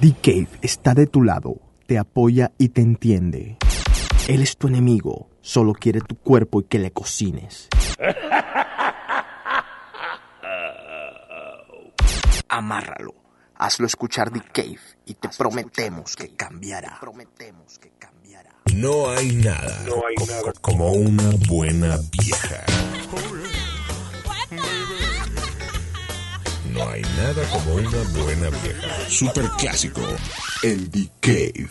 D-Cave está de tu lado, te apoya y te entiende. Él es tu enemigo, solo quiere tu cuerpo y que le cocines. Amárralo, hazlo escuchar D-Cave y te prometemos que cambiará. Prometemos que cambiará. No hay nada, co- como una buena vieja. No hay nada como una buena vieja. Super clásico. El The Cave.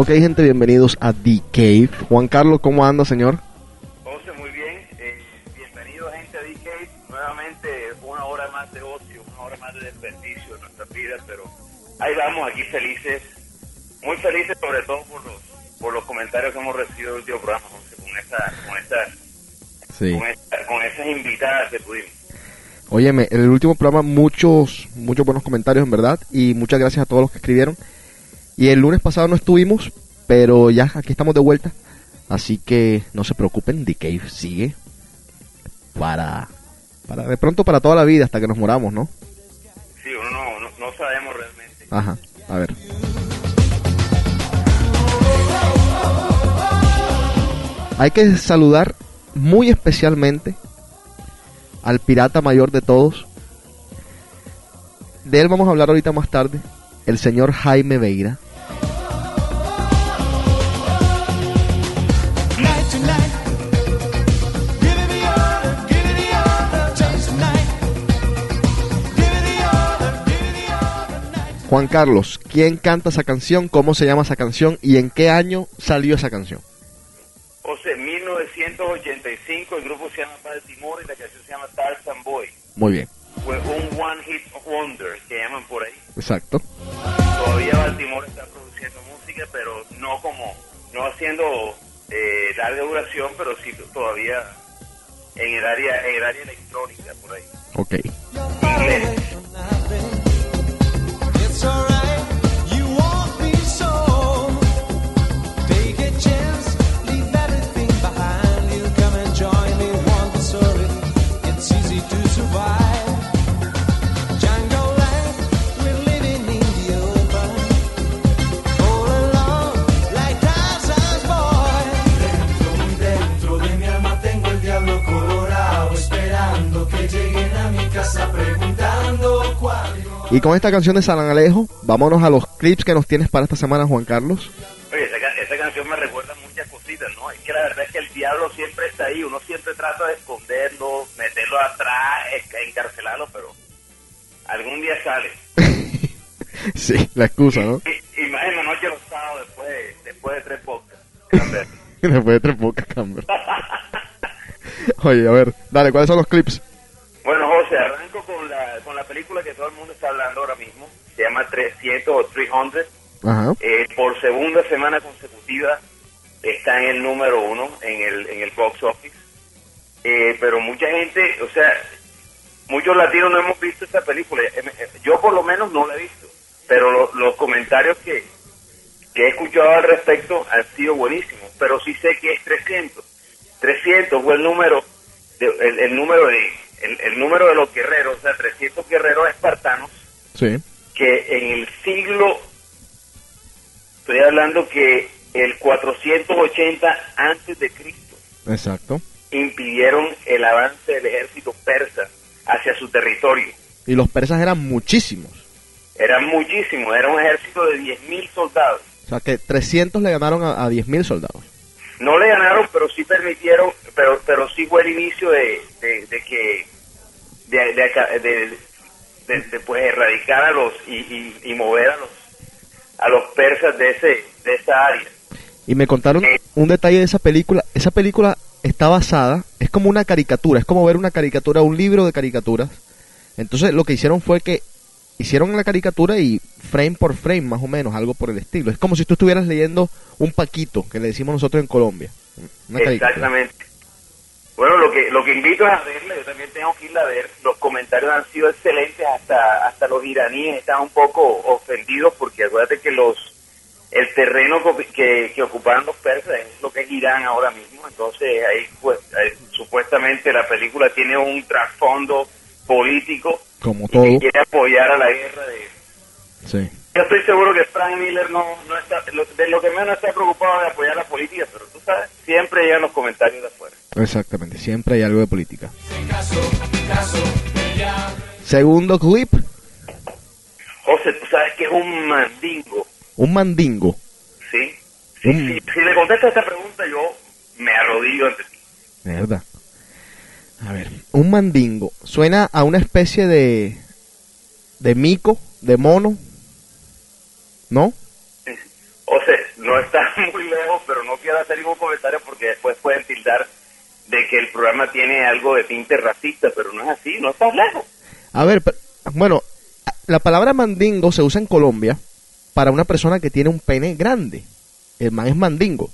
Ok, gente, bienvenidos a The Cave. Juan Carlos, ¿cómo anda, señor? José, muy bien. Eh, bienvenido, gente a DK. Nuevamente, una hora más de ocio, una hora más de desperdicio en nuestras vidas, pero ahí vamos, aquí felices. Muy felices, sobre todo por los, por los comentarios que hemos recibido del último programa, José, con, esa, con, esa, Sí. con, esa- con esas invitadas que tuvimos. Óyeme, en el último programa muchos, muchos buenos comentarios, en verdad, y muchas gracias a todos los que escribieron. Y el lunes pasado no estuvimos, pero ya aquí estamos de vuelta. Así que no se preocupen, The Cave sigue para, para de pronto para toda la vida hasta que nos moramos, ¿no? Sí, uno no, no, no sabemos realmente. Ajá, a ver. Hay que saludar muy especialmente al pirata mayor de todos. De él vamos a hablar ahorita más tarde, el señor Jaime Veira. Juan Carlos, ¿quién canta esa canción? ¿Cómo se llama esa canción? ¿Y en qué año salió esa canción? José, 1985, el grupo se llama Baltimore y la canción se llama Tarzan Boy. Muy bien, Fue un One Hit Wonder, que llaman por ahí. exacto. todavía Baltimore está produciendo música, pero no como, no haciendo eh, larga duración, pero sí todavía en el área, en el área electrónica por ahí. Ok. Inglés. alright. Y con esta canción de San Alejo, vámonos a los clips que nos tienes para esta semana, Juan Carlos. Oye, esa, ca- esa canción me recuerda muchas cositas, ¿no? Es que la verdad es que el diablo siempre está ahí, uno siempre trata de esconderlo, meterlo atrás, encarcelarlo, pero algún día sale. sí, la excusa, ¿no? Y, y más en la noche de los sábados después, de- después de tres podcasts. Después de tres pocas cámaras. Oye, a ver, dale, ¿cuáles son los clips? Bueno, José, arranco con la, con la película que todo el mundo está hablando ahora mismo. Se llama 300 o 300. Ajá. Eh, por segunda semana consecutiva está en el número uno en el, en el box office. Eh, pero mucha gente, o sea, muchos latinos no hemos visto esta película. Eh, Yo por lo menos no la he visto. Pero lo- los comentarios que, que he escuchado al respecto han sido buenísimos. Pero sí sé que es 300. 300 fue el número de, el, el número de el, el número de los guerreros, o sea, 300 guerreros espartanos Sí. que en el siglo, estoy hablando que el 480 antes de Cristo, Exacto. impidieron el avance del ejército persa hacia su territorio. Y los persas eran muchísimos. Eran muchísimos, era un ejército de 10.000 soldados. O sea que 300 le ganaron a, a 10.000 soldados. No le ganaron, pero sí permitieron, pero pero sí fue el inicio de, de, de que de, de, de- de- de, pues erradicar a los y, y, y mover a los a los persas de ese de esa área. Y me contaron un detalle de esa película. Esa película está basada, es como una caricatura, es como ver una caricatura, un libro de caricaturas. Entonces lo que hicieron fue que hicieron la caricatura y frame por frame, más o menos, algo por el estilo. Es como si tú estuvieras leyendo un paquito, que le decimos nosotros en Colombia. Exactamente. Bueno, lo que lo que invito es a verla, yo también tengo que irla a ver. Los comentarios han sido excelentes, hasta hasta los iraníes están un poco ofendidos porque acuérdate que los el terreno que, que ocuparon los persas es lo que es Irán ahora mismo, entonces ahí pues ahí, supuestamente la película tiene un trasfondo político Como y todo. que quiere apoyar a la guerra de Sí. yo estoy seguro que Frank Miller no, no está, lo- de lo que menos está preocupado de apoyar la política, pero tú sabes, siempre llegan los comentarios de afuera. Exactamente, siempre hay algo de política. Segundo clip, José, tú sabes que es un mandingo, un mandingo. ¿sí? Si, Mm. si, si le contestas esta pregunta, yo me arrodillo ante ti. Verdad. A ver, un mandingo. Suena a una especie de. de mico, de mono. ¿No? José, no está muy lejos, pero no quiero hacer ningún comentario porque después pueden tildar de que el programa tiene algo de tinte racista, pero no es así, no estás lejos. A ver, pero- bueno, la palabra mandingo se usa en Colombia para una persona que tiene un pene grande. El man es mandingo.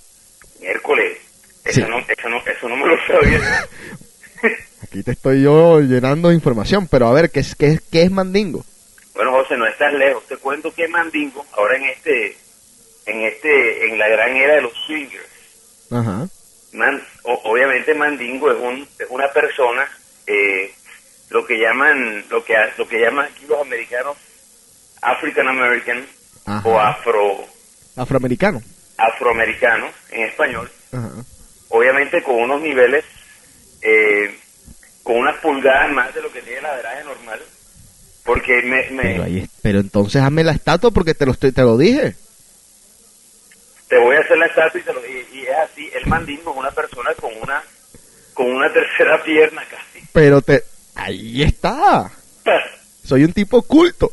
Miércoles, Sí. eso, no, eso, no, eso no me lo sabía. Aquí te estoy yo llenando de información, pero a ver, ¿qué es, qué es, qué es mandingo? Bueno, José, no estás lejos. Te cuento que Mandingo, ahora en este, en este, en la gran era de los swingers, Ajá. Man- o- obviamente Mandingo es un, es una persona, eh, lo que llaman, lo que, lo que llaman aquí los americanos African American Ajá. o afro, Afroamericano. afroamericano en español, Ajá. obviamente con unos niveles, eh, con unas pulgadas más de lo que tiene la veraje normal, porque me, me- Pero, ahí es- pero entonces hazme la estatua porque te lo, estoy- te lo dije. te voy a hacer la estatua y, te lo- y- y es así, el mandingo es una persona con una con una tercera pierna casi. Pero te... Ahí está. Soy un tipo culto.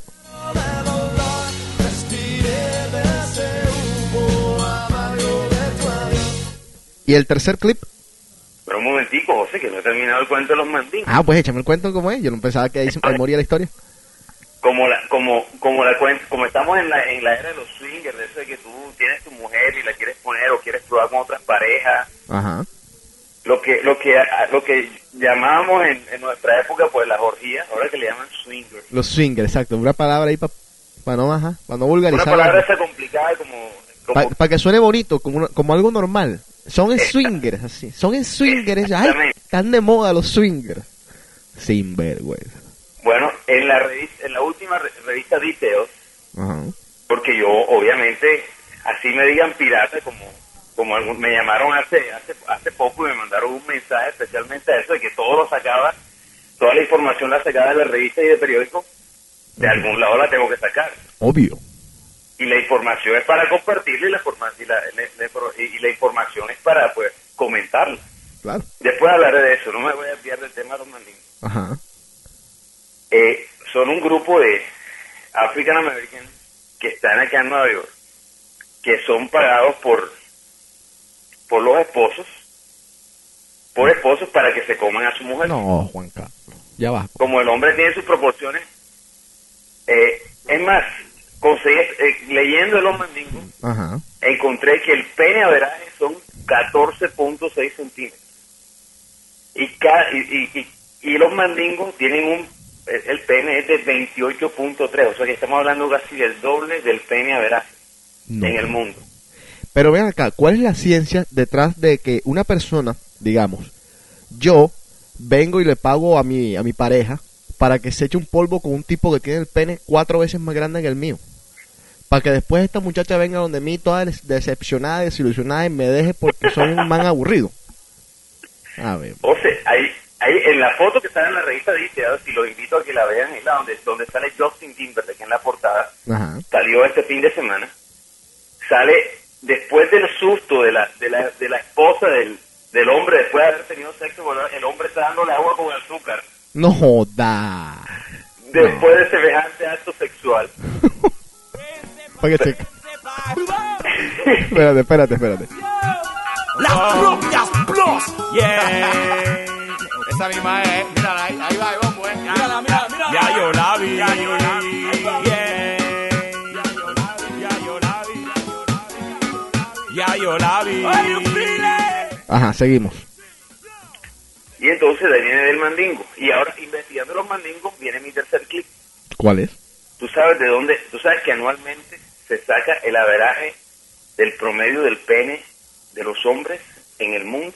Y el tercer clip. Pero un momentico, José, que no he terminado el cuento de los mandingos. Ah, pues échame el cuento como es. Yo no pensaba que ahí, se- moría la historia. Como la como como la cuen- como estamos en la en la era de los swingers, de eso de que tú tienes tu mujer y la quieres poner o quieres probar con otras parejas, Ajá. lo que lo que lo que llamábamos en, en nuestra época pues las orgías, ahora que le llaman swingers. Los swingers, exacto. Una palabra ahí para no, ajá, pa no Una vulgarizar. palabra esa complicada como como Para que suene bonito, como, una- como algo normal. Son swingers, así. Son swingers. Ay, están de moda los swingers. Sin vergüenza. bueno, en la revista, en la última re- revista Details Ajá. porque yo obviamente así me digan pirata como como me llamaron hace hace hace poco y me mandaron un mensaje especialmente a eso de que todo lo sacaba toda la información la sacaba de la revista y de periódico de algún lado la tengo que sacar Obvio. Y la información es para compartirla y la, forma- y la, y la información es para pues comentarla Claro. después hablaré de eso no me voy a desviar del tema mandingos Ajá. eh, son un grupo de African Americans que están acá en Nueva York, que son pagados por, por los esposos, por esposos para que se coman a su mujer. No, Juan Carlos. Ya va. Como el hombre tiene sus proporciones, eh, es más, conseguí, eh, leyendo los mandingos, Ajá. encontré que el pene averaje son 14.6 centímetros. Y, ca- y, y, y- y los mandingos tienen un. El, el pene es de 28.3, o sea que estamos hablando casi del doble del pene averaje No. en el mundo. Pero ven acá, ¿cuál es la ciencia detrás de que una persona, digamos, yo vengo y le pago a mi, a mi pareja para que se eche un polvo con un tipo que tiene el pene cuatro veces más grande que el mío? Para que después esta muchacha venga donde mí toda decepcionada, desilusionada y me deje porque soy un man aburrido. A ver. O sea, ahí, ahí en la foto que está en la revista dice, si los invito a que la vean, es la donde, donde sale Justin Timberlake en la portada. Ajá. salió este fin de semana, sale después del susto de la, de la, de la esposa del, del hombre, después de haber tenido sexo, el hombre está dándole agua con azúcar, No joda. después de semejante acto sexual. para que te... espérate, espérate, espérate. Las oh. propias plus. Yeah. Esa misma es. Eh. Mírala, ahí, ahí va, ahí va, pues. Mírala, mírala, mírala. Ya yo la vi. Ya yo la vi. Yeah. Ya yo la vi. Ya yo la vi. Ajá, seguimos. Y entonces de ahí viene del mandingo. Y ahora, investigando los mandingos, viene mi tercer clip. ¿Cuál es? Tú sabes de dónde, tú sabes que anualmente se saca el averaje del promedio del pene de los hombres en el mundo.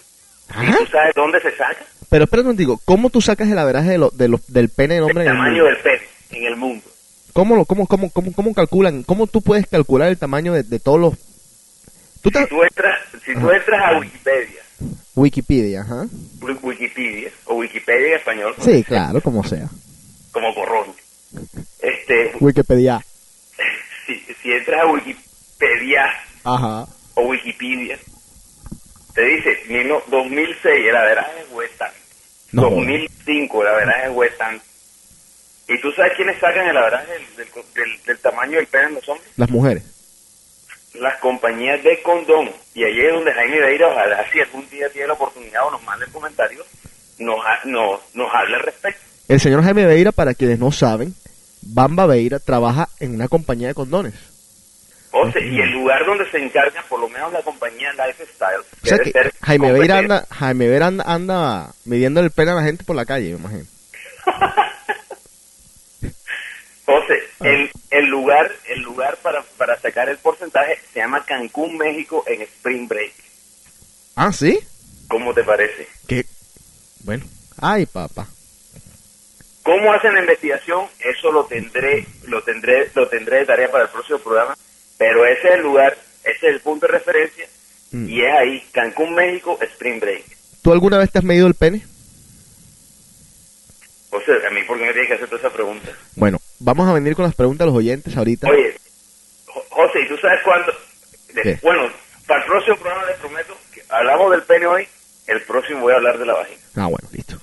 ¿Y Ajá. tú sabes dónde se saca? Pero espera un digo, ¿cómo tú sacas el averaje de lo- de lo- del pene del hombre el en el tamaño mundo? del pene en el mundo. ¿Cómo, lo, cómo, cómo, cómo, cómo calculan? ¿Cómo tú puedes calcular el tamaño de, de todos los... Tú te- Si tú entras, si tú entras a Wikipedia, Wikipedia, ajá. Wi- Wikipedia o Wikipedia en español, Sí, claro, como sea. como corrón. Este, Wikipedia. si, si entras a Wikipedia Ajá. o Wikipedia, te dice mil- 2006 el averaje fue tanto, No. 2005 el averaje fue tanto. ¿Y tú sabes quiénes sacan el averaje del, del, del- del tamaño del pene en los hombres? Las mujeres. Las compañías de condón. Y ahí es donde Jaime Beira, ojalá si algún día tiene la oportunidad o nos mande comentarios, nos, nos, nos hable al respecto. El señor Jaime Beira, para quienes no saben, Bamba Beira trabaja en una compañía de condones. O sea, y el lugar donde se encarga, por lo menos la compañía Lifestyle, O sea que Jaime Beira anda, Jaime Beira anda, anda midiendo el pene a la gente por la calle, me imagino. Entonces, Ah. el, el lugar, el lugar para, para sacar el porcentaje se llama Cancún, México, en Spring Break. Ah, ¿sí? ¿Cómo te parece? Que, bueno. Ay, papá. ¿Cómo hacen la investigación? Eso lo tendré, lo tendré, lo tendré de tarea para el próximo programa. Pero ese es el lugar, ese es el punto de referencia Mm. y es ahí, Cancún, México, Spring Break. ¿Tú alguna vez te has medido el pene? O sea, a mí, ¿por qué me tienes que hacer toda esa pregunta? Bueno, vamos a venir con las preguntas de los oyentes ahorita. Oye, Jo- José, ¿y tú sabes cuánto? Bueno, para el próximo programa les prometo que hablamos del pene hoy, el próximo voy a hablar de la vagina. Ah, bueno, listo.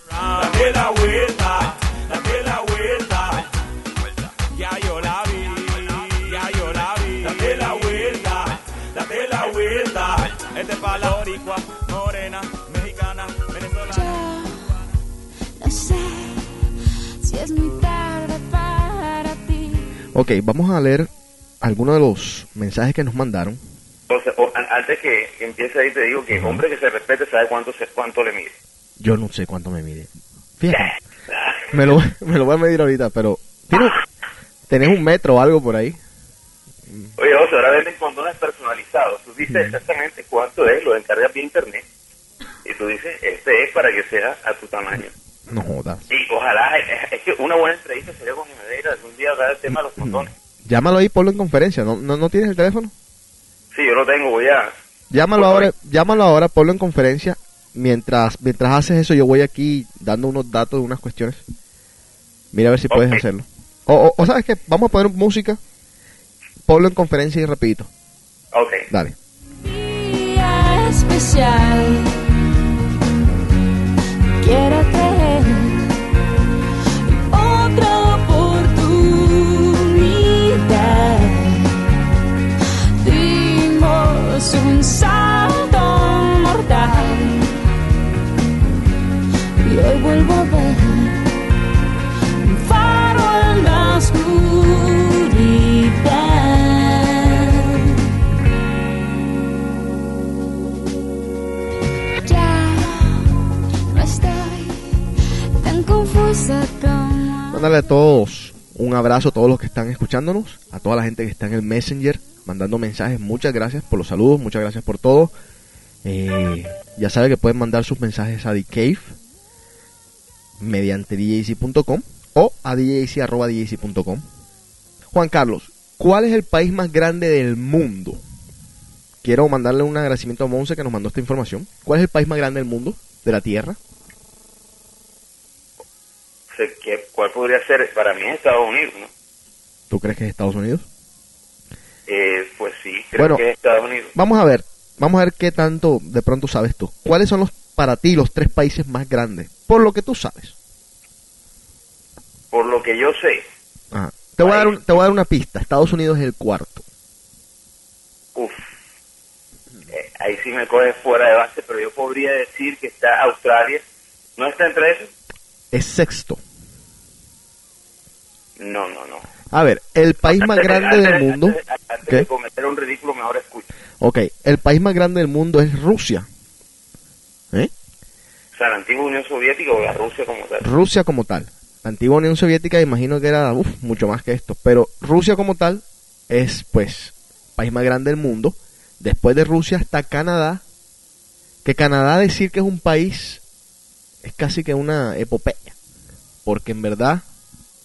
Date la vuelta. Ya yo la vi, ya yo la vi. Date la vuelta, date la vuelta. Este es para la boricua, morena, mexicana, venezolana. No sé si es muy tarde para ti. Ok, vamos a leer algunos de los mensajes que nos mandaron. Entonces, o- an- antes que, empiece ahí, te digo que hombre que se respete sabe cuánto, se, cuánto le mide. Yo no sé cuánto me mide. Fíjate, me lo, me lo voy a medir ahorita, pero... ¿tienes, ¿Tenés un metro o algo por ahí? Oye, José, ahora venden condones personalizados. Tú dices exactamente cuánto es, lo encargas vía internet. Y tú dices, este es para que sea a tu tamaño. No jodas. Y ojalá, es, es que una buena entrevista sería con Jiménez algún día hablar del tema de los condones. Llámalo ahí, ponlo en conferencia. ¿No, no, no tienes el teléfono? Sí, yo lo tengo, voy a... Llámalo ahora, llámalo ahora, ponlo en conferencia. Mientras, mientras haces eso, yo voy aquí dando unos datos de unas cuestiones. Mira a ver si puedes Ok. hacerlo. O, o, o sabes que vamos a poner música, ponlo en conferencia y rapidito. Ok. Dale. Día especial. Quiero creer otra oportunidad. Dimos un salto mortal. Y hoy vuelvo a ver Mándale a todos un abrazo a todos los que están escuchándonos, a toda la gente que está en el Messenger, mandando mensajes. Muchas gracias por los saludos, muchas gracias por todo. Eh, ya sabe que pueden mandar sus mensajes a The Cave mediante djc.com o a djc.com. Juan Carlos, ¿cuál es el país más grande del mundo? Quiero mandarle un agradecimiento a Monse que nos mandó esta información. ¿Cuál es el país más grande del mundo? De la Tierra. Qué- ¿Cuál podría ser? Para mí es Estados Unidos, ¿no? ¿Tú crees que es Estados Unidos? Eh, pues sí, creo Bueno. que es Estados Unidos. Vamos a ver, vamos a ver qué tanto de pronto sabes tú. ¿Cuáles son los para ti los tres países más grandes? Por lo que tú sabes. Por lo que yo sé, Ajá. Te voy a dar un- te voy a dar una pista. Estados Unidos es el cuarto. uff, eh, ahí sí me coge fuera de base, pero yo podría decir que está Australia. ¿No está entre esos? Es sexto. No, no, no. A ver, el país más Antes grande del antes mundo. Antes, de cometer un ridículo, mejor escucha. Ok, el país más grande del mundo es Rusia. ¿Eh? O sea, la antigua Unión Soviética o la Rusia como tal. Rusia como tal. La antigua Unión Soviética imagino que era uf, mucho más que esto. Pero Rusia como tal es pues país más grande del mundo. Después de Rusia está Canadá. Que Canadá decir que es un país es casi que una epopeya. Porque en verdad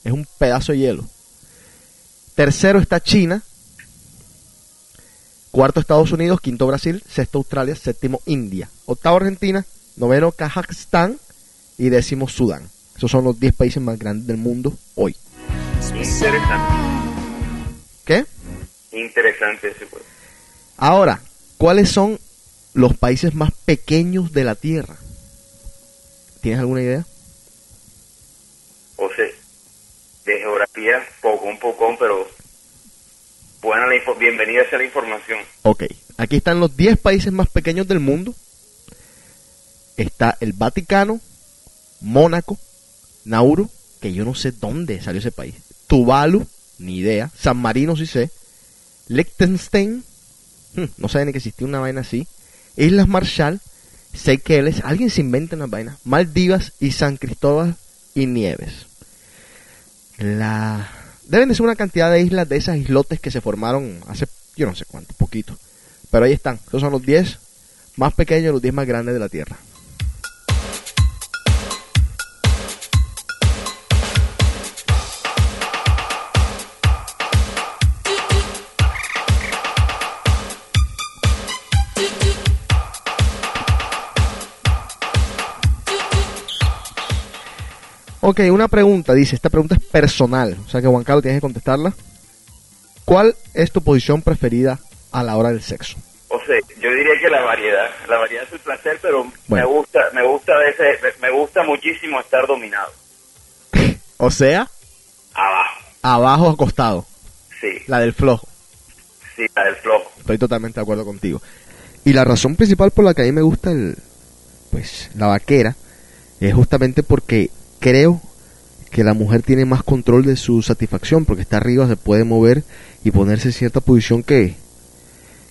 es un pedazo de hielo. Tercero está China. Cuarto Estados Unidos, quinto Brasil, sexto Australia, séptimo India, octavo Argentina, noveno Kazajstán y décimo Sudán. Esos son los 10 países más grandes del mundo hoy. Interesante. ¿Qué? Interesante ese pues. Ahora, ¿cuáles son los países más pequeños de la Tierra? ¿Tienes alguna idea? O sea, de geografía, poco un poco, pero buena la info- bienvenida sea la información. Ok, aquí están los 10 países más pequeños del mundo. Está el Vaticano, Mónaco, Nauru, que yo no sé dónde salió ese país. Tuvalu, ni idea. San Marino sí sé. Liechtenstein, hmm, no saben que existía una vaina así. Islas Marshall, Seychelles, alguien se inventa una vaina. Maldivas y San Cristóbal y Nieves. La... Deben de ser una cantidad de islas de esas islotes que se formaron hace yo no sé cuánto, poquito. Pero ahí están. Esos son los 10 más pequeños, los 10 más grandes de la Tierra. Ok, una pregunta, dice, esta pregunta es personal, o sea que Juan Carlos tienes que contestarla. ¿Cuál es tu posición preferida a la hora del sexo? O sea, yo diría que la variedad, la variedad es el placer, pero Bueno. me gusta, me gusta a veces, me gusta muchísimo estar dominado. O sea, Abajo, abajo acostado, sí, la del flojo. sí, la del flojo. Estoy totalmente de acuerdo contigo. Y la razón principal por la que a mí me gusta el, pues, la vaquera es justamente porque creo que la mujer tiene más control de su satisfacción, porque está arriba, se puede mover y ponerse en cierta posición que,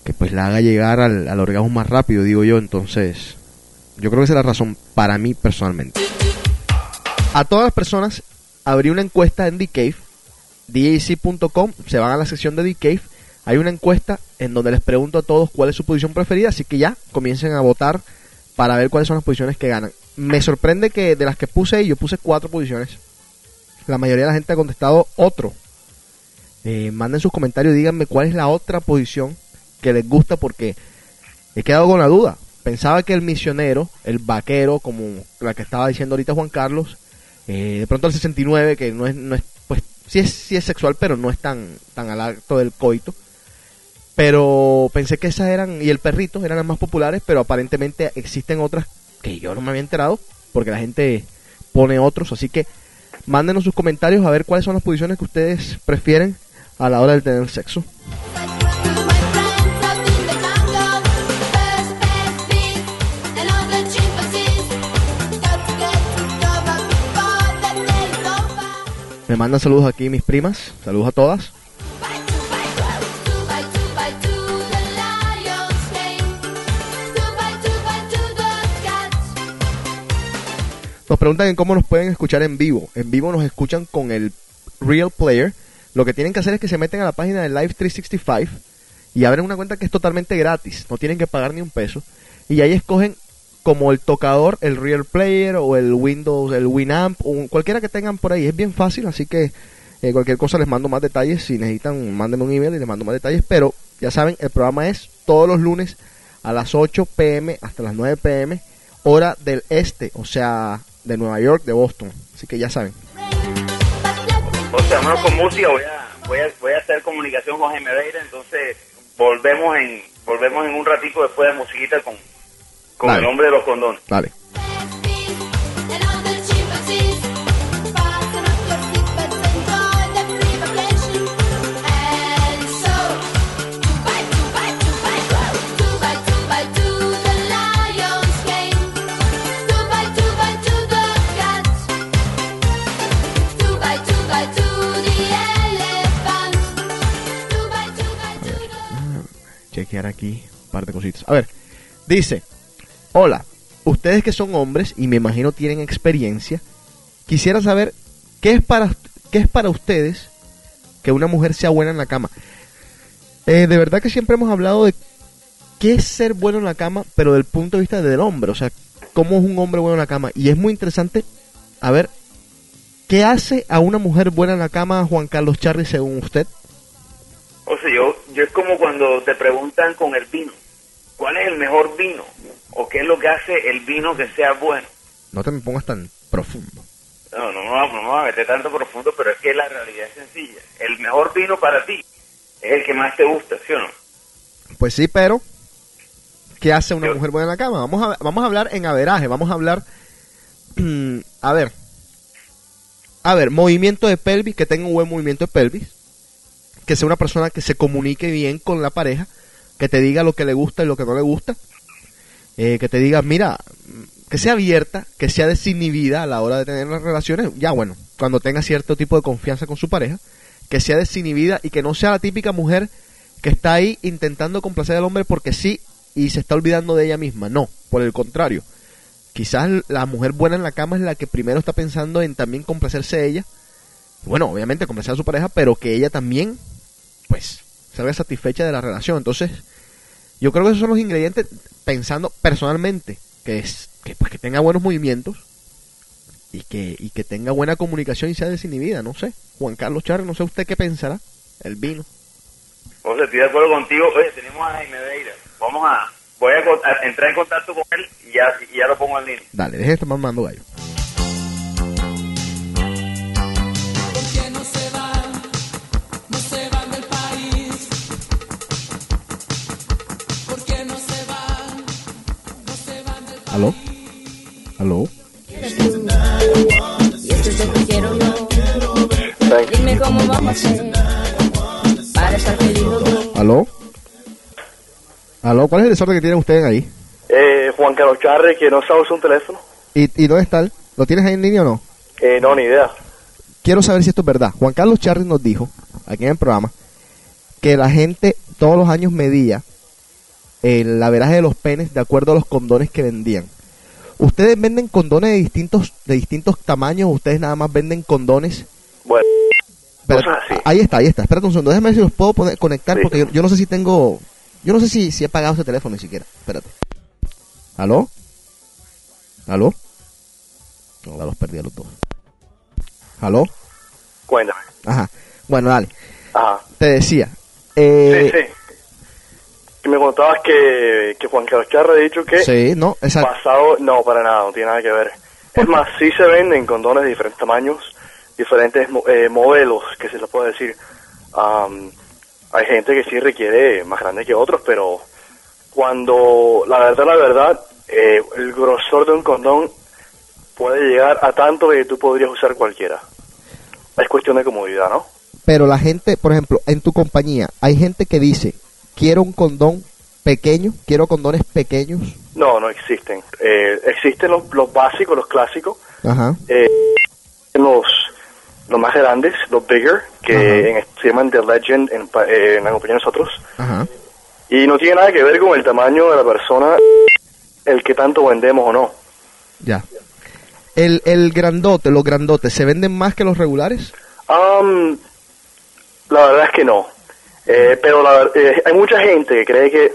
que pues la haga llegar al, al orgasmo más rápido, digo yo. Entonces, yo creo que esa es la razón para mí personalmente. A todas las personas abrí una encuesta en The Cave, dac.com, se van a la sección de The Cave, hay una encuesta en donde les pregunto a todos cuál es su posición preferida, así que ya comiencen a votar para ver cuáles son las posiciones que ganan. Me sorprende que de las que puse yo puse cuatro posiciones. La mayoría de la gente ha contestado otro. Eh, manden sus comentarios, díganme cuál es la otra posición que les gusta porque he quedado con la duda. Pensaba que el misionero, el vaquero, como la que estaba diciendo ahorita Juan Carlos, eh, de pronto el 69, que no es, no es pues sí es, sí es sexual, pero no es tan, tan al acto del coito. Pero pensé que esas eran, y el perrito eran las más populares, pero aparentemente existen otras que yo no me había enterado, porque la gente pone otros, así que mándenos sus comentarios a ver cuáles son las posiciones que ustedes prefieren a la hora de tener sexo. Me mandan saludos aquí mis primas, saludos a todas. Nos preguntan en cómo nos pueden escuchar en vivo. En vivo nos escuchan con el Real Player. Lo que tienen que hacer es que se meten a la página de Live 365 y abren una cuenta que es totalmente gratis. No tienen que pagar ni un peso. Y ahí escogen como el tocador, el Real Player o el Windows, el Winamp o cualquiera que tengan por ahí. Es bien fácil, así que eh, cualquier cosa les mando más detalles. Si necesitan, mándenme un email y les mando más detalles. Pero ya saben, el programa es todos los lunes a las 8 pm hasta las 9 pm, hora del este, o sea, de Nueva York, de Boston. Así que ya saben. O sea, vámonos con música, voy a, voy a, voy a hacer comunicación con Jaime Veira, entonces volvemos en, volvemos en un ratico después de musiquita con, con Dale. el hombre de los condones. Dale. Chequear aquí un par de cositas. A ver, dice, hola, ustedes que son hombres y me imagino tienen experiencia, quisiera saber qué es para, qué es para ustedes que una mujer sea buena en la cama. Eh, de verdad que siempre hemos hablado de qué es ser bueno en la cama, pero del punto de vista del hombre, o sea, cómo es un hombre bueno en la cama. Y es muy interesante, a ver, ¿qué hace a una mujer buena en la cama, Juan Carlos Charri, según usted? O sea, yo, yo es como cuando te preguntan con el vino, ¿cuál es el mejor vino? ¿O qué es lo que hace el vino que sea bueno? No te me pongas tan profundo. No, no, no, no me voy a meter tanto profundo, pero es que la realidad es sencilla. El mejor vino para ti es el que más te gusta, ¿sí o no? Pues sí, pero ¿qué hace una Yo- mujer buena en la cama? Vamos a, vamos a hablar en averaje, vamos a hablar... a ver. A ver, movimiento de pelvis, que tenga un buen movimiento de pelvis. Que sea una persona que se comunique bien con la pareja. Que te diga lo que le gusta y lo que no le gusta. Eh, que te diga, mira, que sea abierta, que sea desinhibida a la hora de tener las relaciones. Ya bueno, cuando tenga cierto tipo de confianza con su pareja. Que sea desinhibida y que no sea la típica mujer que está ahí intentando complacer al hombre porque sí y se está olvidando de ella misma. No, por el contrario. Quizás la mujer buena en la cama es la que primero está pensando en también complacerse ella. Bueno, obviamente complacer a su pareja, pero que ella también, pues, salga satisfecha de la relación. Entonces, yo creo que esos son los ingredientes, pensando personalmente, que es que, pues, que tenga buenos movimientos y que, y que tenga buena comunicación y sea desinhibida, no sé. Juan Carlos Charre, no sé usted qué pensará. El vino. Sea, estoy de acuerdo contigo. Oye, tenemos a Jaime Deira. Vamos a... Voy a, entrar en contacto con él y ya, y ya lo pongo en línea. Dale, deje de estar mamando gallo. ¿Aló? ¿Aló? Y esto es lo que quiero yo. Dime cómo vamos a hacer para estar feliz. ¿Aló? ¿Aló? ¿Cuál es el desorden que tienen ustedes ahí? Eh, Juan Carlos Charre, que no sabe usar un teléfono. ¿Y, ¿Y dónde está él? ¿Lo tienes ahí en línea o no? Eh, no, ni idea. Quiero saber si esto es verdad. Juan Carlos Charri nos dijo, aquí en el programa, que la gente todos los años medía el averaje de los penes de acuerdo a los condones que vendían. ¿Ustedes venden condones de distintos, de distintos tamaños ustedes nada más venden condones? Bueno, Pero- cosas así. ahí está, ahí está. Espérate un segundo, déjame ver si los puedo poner- conectar Sí. porque yo, yo no sé si tengo... Yo no sé si, si he pagado ese teléfono ni siquiera. Espérate. ¿Aló? ¿Aló? No, ya los perdí a los dos. ¿Aló? Cuéntame. Ajá. Bueno, dale. Ajá. Te decía. Eh, sí, sí. Me contabas que, que Juan Carlos Charre ha dicho que sí, no, exacto. pasado, no, para nada, no tiene nada que ver. Es más, sí se venden condones de diferentes tamaños, diferentes eh, modelos, que se les puede decir. Am, hay gente que sí requiere más grande que otros, pero cuando, la verdad, la verdad, eh, el grosor de un condón puede llegar a tanto que tú podrías usar cualquiera. Es cuestión de comodidad, ¿no? Pero la gente, por ejemplo, en tu compañía, hay gente que dice, quiero un condón pequeño, quiero condones pequeños. No, no existen. Eh, existen los, los básicos, los clásicos, Ajá. eh, los, los más grandes, los bigger, que en- se llaman The Legend en, eh, en la compañía de nosotros. Ajá. Y no tiene nada que ver con el tamaño de la persona, el que tanto vendemos o no. Ya. El, el grandote, los grandotes, ¿se venden más que los regulares? Am, la verdad es que no. Eh, pero la eh, hay mucha gente que cree que,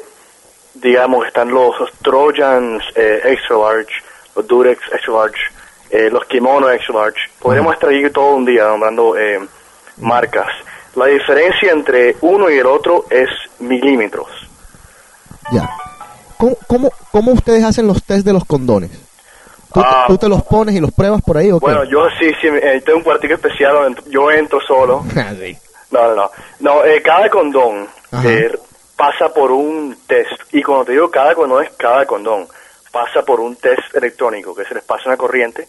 digamos, están los, los Trojans eh, extra large, los Durex extra large, eh, los Kimono extra large. Podríamos aquí todo un día nombrando eh, marcas. La diferencia entre uno y el otro es milímetros. Ya. ¿Cómo, cómo, cómo ustedes hacen los test de los condones? ¿Tú, Ah. tú te los pones y los pruebas por ahí o qué? Bueno, yo sí, sí, tengo un cuartico especial donde yo entro solo. No, no, no. No, eh, cada condón eh, pasa por un test. Y cuando te digo cada condón, es cada condón. Pasa por un test electrónico, que se les pasa una corriente.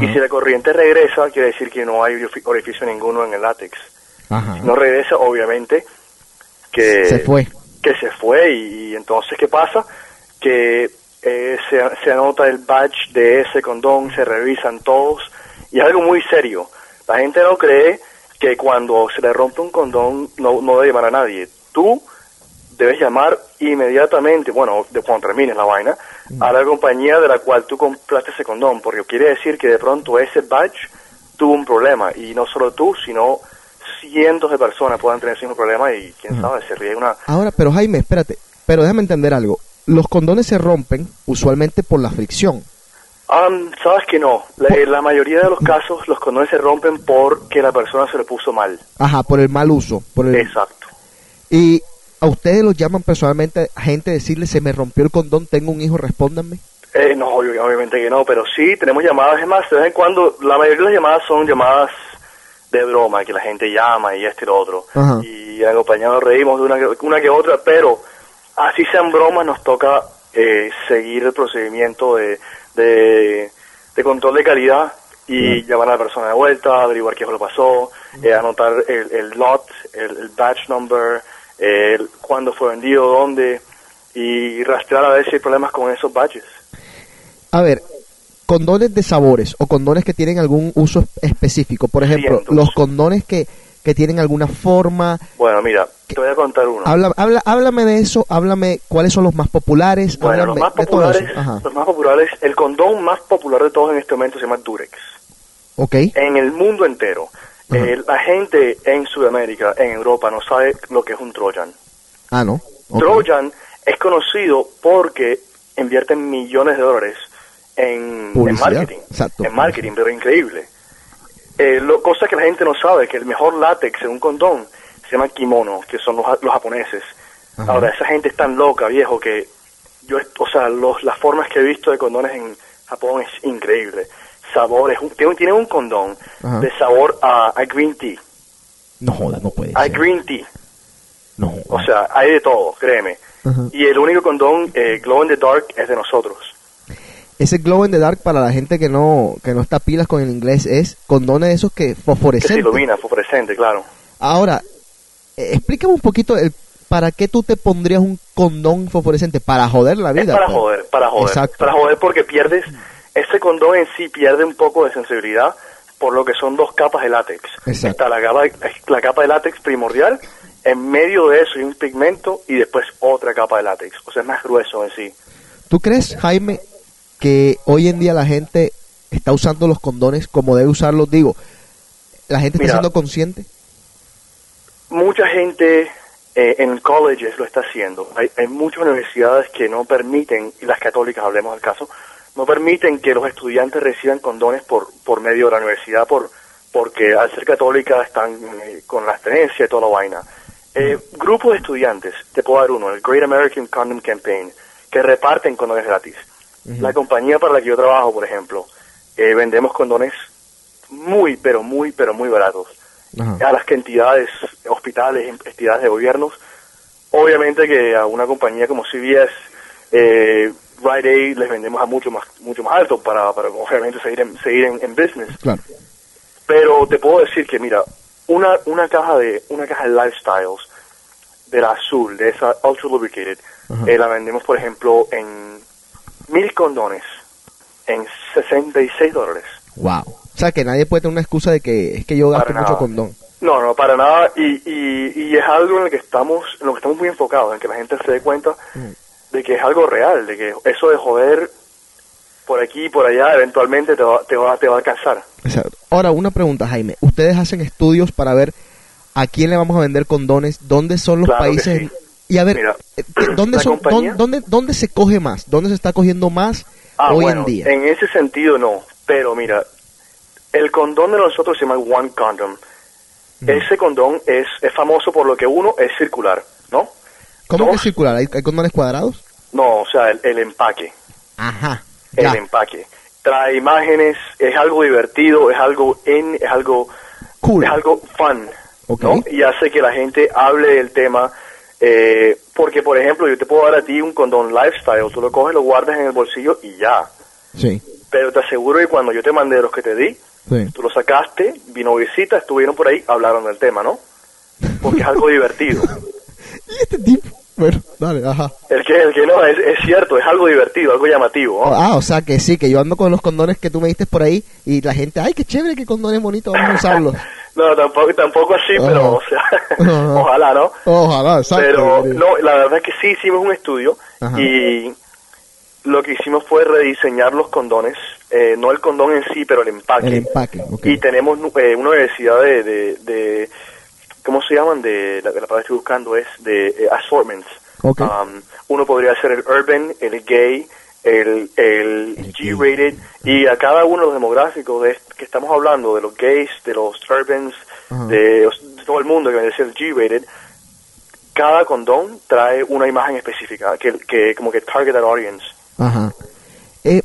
Y si la corriente regresa, quiere decir que no hay orifi- orificio ninguno en el látex. Ajá. Si no regresa, obviamente, que Se fue. que se fue. Y, y entonces, ¿qué pasa? Que eh, se, se anota el badge de ese condón, se revisan todos. Y es algo muy serio. La gente no cree que cuando se le rompe un condón no, no debe llamar a nadie. Tú debes llamar inmediatamente, bueno, de cuando termines la vaina, a la compañía de la cual tú compraste ese condón, porque quiere decir que de pronto ese batch tuvo un problema, y no solo tú, sino cientos de personas puedan tener ese mismo problema y quién sabe, se ríe una... Ahora, pero Jaime, espérate, pero déjame entender algo. Los condones se rompen usualmente por la fricción. Um, Sabes que no, la, en la mayoría de los casos los condones se rompen porque la persona se le puso mal. Ajá, por el mal uso. Por el... Exacto. Y a ustedes los llaman personalmente a gente decirle se me rompió el condón, tengo un hijo, respóndanme. Eh, no, obviamente que no, pero sí tenemos llamadas, es más, de vez en cuando, la mayoría de las llamadas son llamadas de broma, que la gente llama y este y lo otro. Ajá. Y acompañados reímos de una que, una que otra, pero así sean bromas, nos toca eh, seguir el procedimiento de, de, de control de calidad y llamar a la persona de vuelta, averiguar qué fue lo que pasó, eh, anotar el, el lot, el, el batch number, el, cuándo fue vendido, dónde, y rastrear a ver si hay problemas con esos batches. A ver, condones de sabores o condones que tienen algún uso específico. Por ejemplo, Cientos. los condones que, que tienen alguna forma. Bueno, mira, te voy a contar uno. Habla, habla, háblame de eso, háblame cuáles son los más populares. Bueno, háblame los más populares, los más populares, el condón más popular de todos en este momento se llama Durex. Ok. En el mundo entero, eh, la gente en Sudamérica, en Europa, no sabe lo que es un Trojan. Ah, no. Trojan es conocido porque invierten millones de dólares en, marketing. exacto. En marketing, pero increíble. Eh, lo, cosa que la gente no sabe, que el mejor látex en un condón se llama kimono, que son los, los japoneses. Ajá. Ahora, esa gente es tan loca, viejo, que yo, o sea, los, las formas que he visto de condones en Japón es increíble. Sabores, un- tiene, tiene un condón Ajá. de sabor a, a green tea. No joda, no puede A ser. green tea. No. O sea, hay de todo, créeme. Ajá. Y el único condón eh, Glow in the Dark es de nosotros. Ese glow in the dark para la gente que no que no está pilas con el inglés es condones de esos que Que se fosforescentes. ilumina, fosforescente, claro. Ahora, eh, explícame un poquito el para qué tú te pondrías un condón fosforescente para joder la vida. es para pues. joder, para joder. Exacto. Para joder porque pierdes, ese condón en sí pierde un poco de sensibilidad por lo que son dos capas de látex. Exacto. Está la capa, la capa de látex primordial, en medio de eso hay un pigmento y después otra capa de látex. O sea, es más grueso en sí. ¿Tú crees, Jaime, que hoy en día la gente está usando los condones como debe usarlos? Digo, la gente está siendo consciente. Mucha gente eh, en colleges lo está haciendo. Hay, hay muchas universidades que no permiten, y las católicas, hablemos del caso, no permiten que los estudiantes reciban condones por, por medio de la universidad, por porque al ser católicas están eh, con la abstenencia y toda la vaina. Eh, grupos de estudiantes, te puedo dar uno, el Great American Condom Campaign, que reparten condones gratis. La compañía para la que yo trabajo, por ejemplo, eh, vendemos condones muy, pero muy, pero muy baratos a las que entidades, hospitales, entidades de gobiernos. Obviamente que a una compañía como CVS, eh, Rite Aid les vendemos a mucho más mucho más alto para, para obviamente seguir en, seguir en, en business. Claro. Pero te puedo decir que mira, una una caja de una caja de Lifestyles de la azul, de esa ultra lubricated, eh, la vendemos por ejemplo en mil condones en 66 dólares. Wow. O sea, que nadie puede tener una excusa de que es que yo gasto mucho condón. No, no, para nada. Y, y, y es algo en lo que estamos, en lo que estamos muy enfocados, en que la gente se dé cuenta de que es algo real, de que eso de joder por aquí y por allá eventualmente te va, te va, te va a alcanzar. Exacto. Ahora, una pregunta, Jaime. ¿Ustedes hacen estudios para ver a quién le vamos a vender condones? ¿Dónde son los Claro que países? sí. Y a ver, Mira, eh, ¿dónde, la son, compañía- dónde, dónde, se coge más? ¿Dónde se está cogiendo más Ah, hoy bueno, en día? en ese sentido no, pero mira, el condón de nosotros se llama One Condom. Ese condón es, es famoso por lo que uno es circular, ¿no? ¿Cómo que es circular? ¿Hay, hay condones cuadrados? No, o sea, el, el empaque. Ajá. el empaque. Trae imágenes, es algo divertido, es algo in, es algo Cool. es algo fun, Ok. ¿no? Y hace que la gente hable del tema, eh, porque por ejemplo yo te puedo dar a ti un condón lifestyle, tú lo coges, lo guardas en el bolsillo y ya. Sí. Pero te aseguro que cuando yo te mandé los que te di, Sí. tú los sacaste, vino visita, estuvieron por ahí, hablaron del tema, ¿no? Porque es algo divertido. ¿Y este tipo? Bueno, dale, ajá. El que, el que no, es, es cierto, es algo divertido, algo llamativo. ¿no? Ah, o sea que sí, que yo ando con los condones que tú me diste por ahí y la gente, ay, qué chévere, qué condones bonitos, vamos a usarlos. No, tampoco, tampoco así, pero, o sea, ojalá, ¿no? Ojalá, exacto. Pero, querido. no, la verdad es que sí hicimos un estudio Ajá. y lo que hicimos fue rediseñar los condones, eh, no el condón en sí, pero el empaque. El empaque, ok. Y tenemos eh, una diversidad de, de, de- ¿cómo se llaman? De, la, la palabra que estoy buscando es de eh, assortments. Ok. Um, uno podría ser el urban, el gay, el, el G-rated, y a cada uno de los demográficos de que estamos hablando, de los gays, de los urbans, Ajá. de, de todo el mundo que ser el G-rated, cada condón trae una imagen específica, que, que como que target that audience. Ajá. Eh,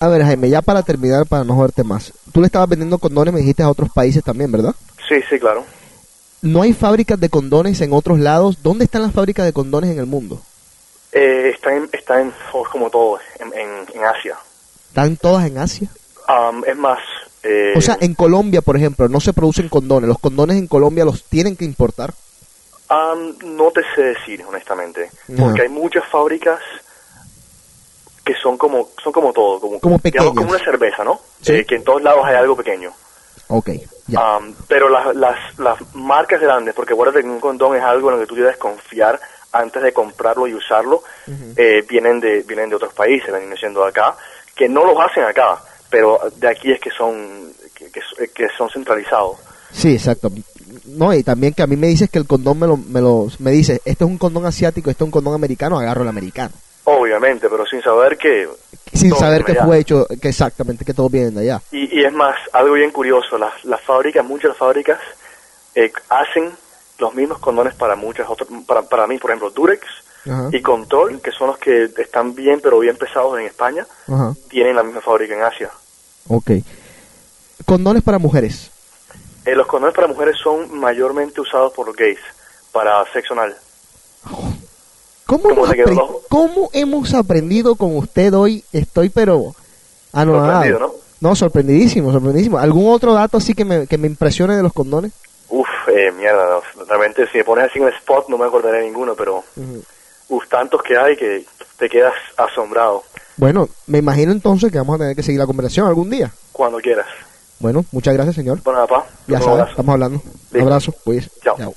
a ver, Jaime, ya para terminar, para no joderte más. Tú le estabas vendiendo condones, me dijiste, a otros países también, ¿verdad? Sí, sí, claro. No hay fábricas de condones en otros lados. ¿Dónde están las fábricas de condones en el mundo? Eh, está en, está en, oh, como todo, en, en, en Asia. ¿Están todas en Asia? Um, es más, eh, O sea, en Colombia, por ejemplo, no se producen condones. Los condones en Colombia los tienen que importar. um, no te sé decir, honestamente, porque hay muchas fábricas que son como son como todo, como, Como digamos, como una cerveza, ¿no? Sí. Eh, que en todos lados hay algo pequeño. Ok, ya. Um, pero las, las, las marcas grandes, porque acuérdate que un condón es algo en lo que tú debes confiar antes de comprarlo y usarlo, eh, vienen de vienen de otros países, vienen siendo de acá, que no los hacen acá, pero de aquí es que son que, que- que son centralizados. Sí, exacto. No, y también que a mí me dices que el condón me lo, me lo, me dice, este es un condón asiático, este es un condón americano, agarro el americano. Obviamente, pero sin saber que... Sin saber que allá. fue hecho, que exactamente, que todo viene de allá. Y, y es más, algo bien curioso, las, las fábricas, muchas fábricas eh, hacen los mismos condones para muchas otras, para, para mí, por ejemplo, Durex Ajá. y Control, que son los que están bien, pero bien pesados en España, Ajá. tienen la misma fábrica en Asia. Ok. Condones para mujeres. Eh, los condones para mujeres son mayormente usados por los gays, para sexo anal. ¿Cómo, ¿Cómo hemos, te quedó apre- el ojo? cómo hemos aprendido con usted hoy? Estoy pero anonadado. Sorprendido, ¿no? No, sorprendidísimo, sorprendidísimo. ¿Algún otro dato así que me, que me impresione de los condones? Uf, eh, mierda, no, realmente si me pones así en el spot no me acordaré de ninguno, pero uf, tantos que hay que te quedas asombrado Bueno, me imagino entonces que vamos a tener que seguir la conversación algún día. cuando quieras. Bueno, muchas gracias, señor. Bueno, papá, Ya sabes, abrazo. estamos hablando. Un abrazo, pues. Chao.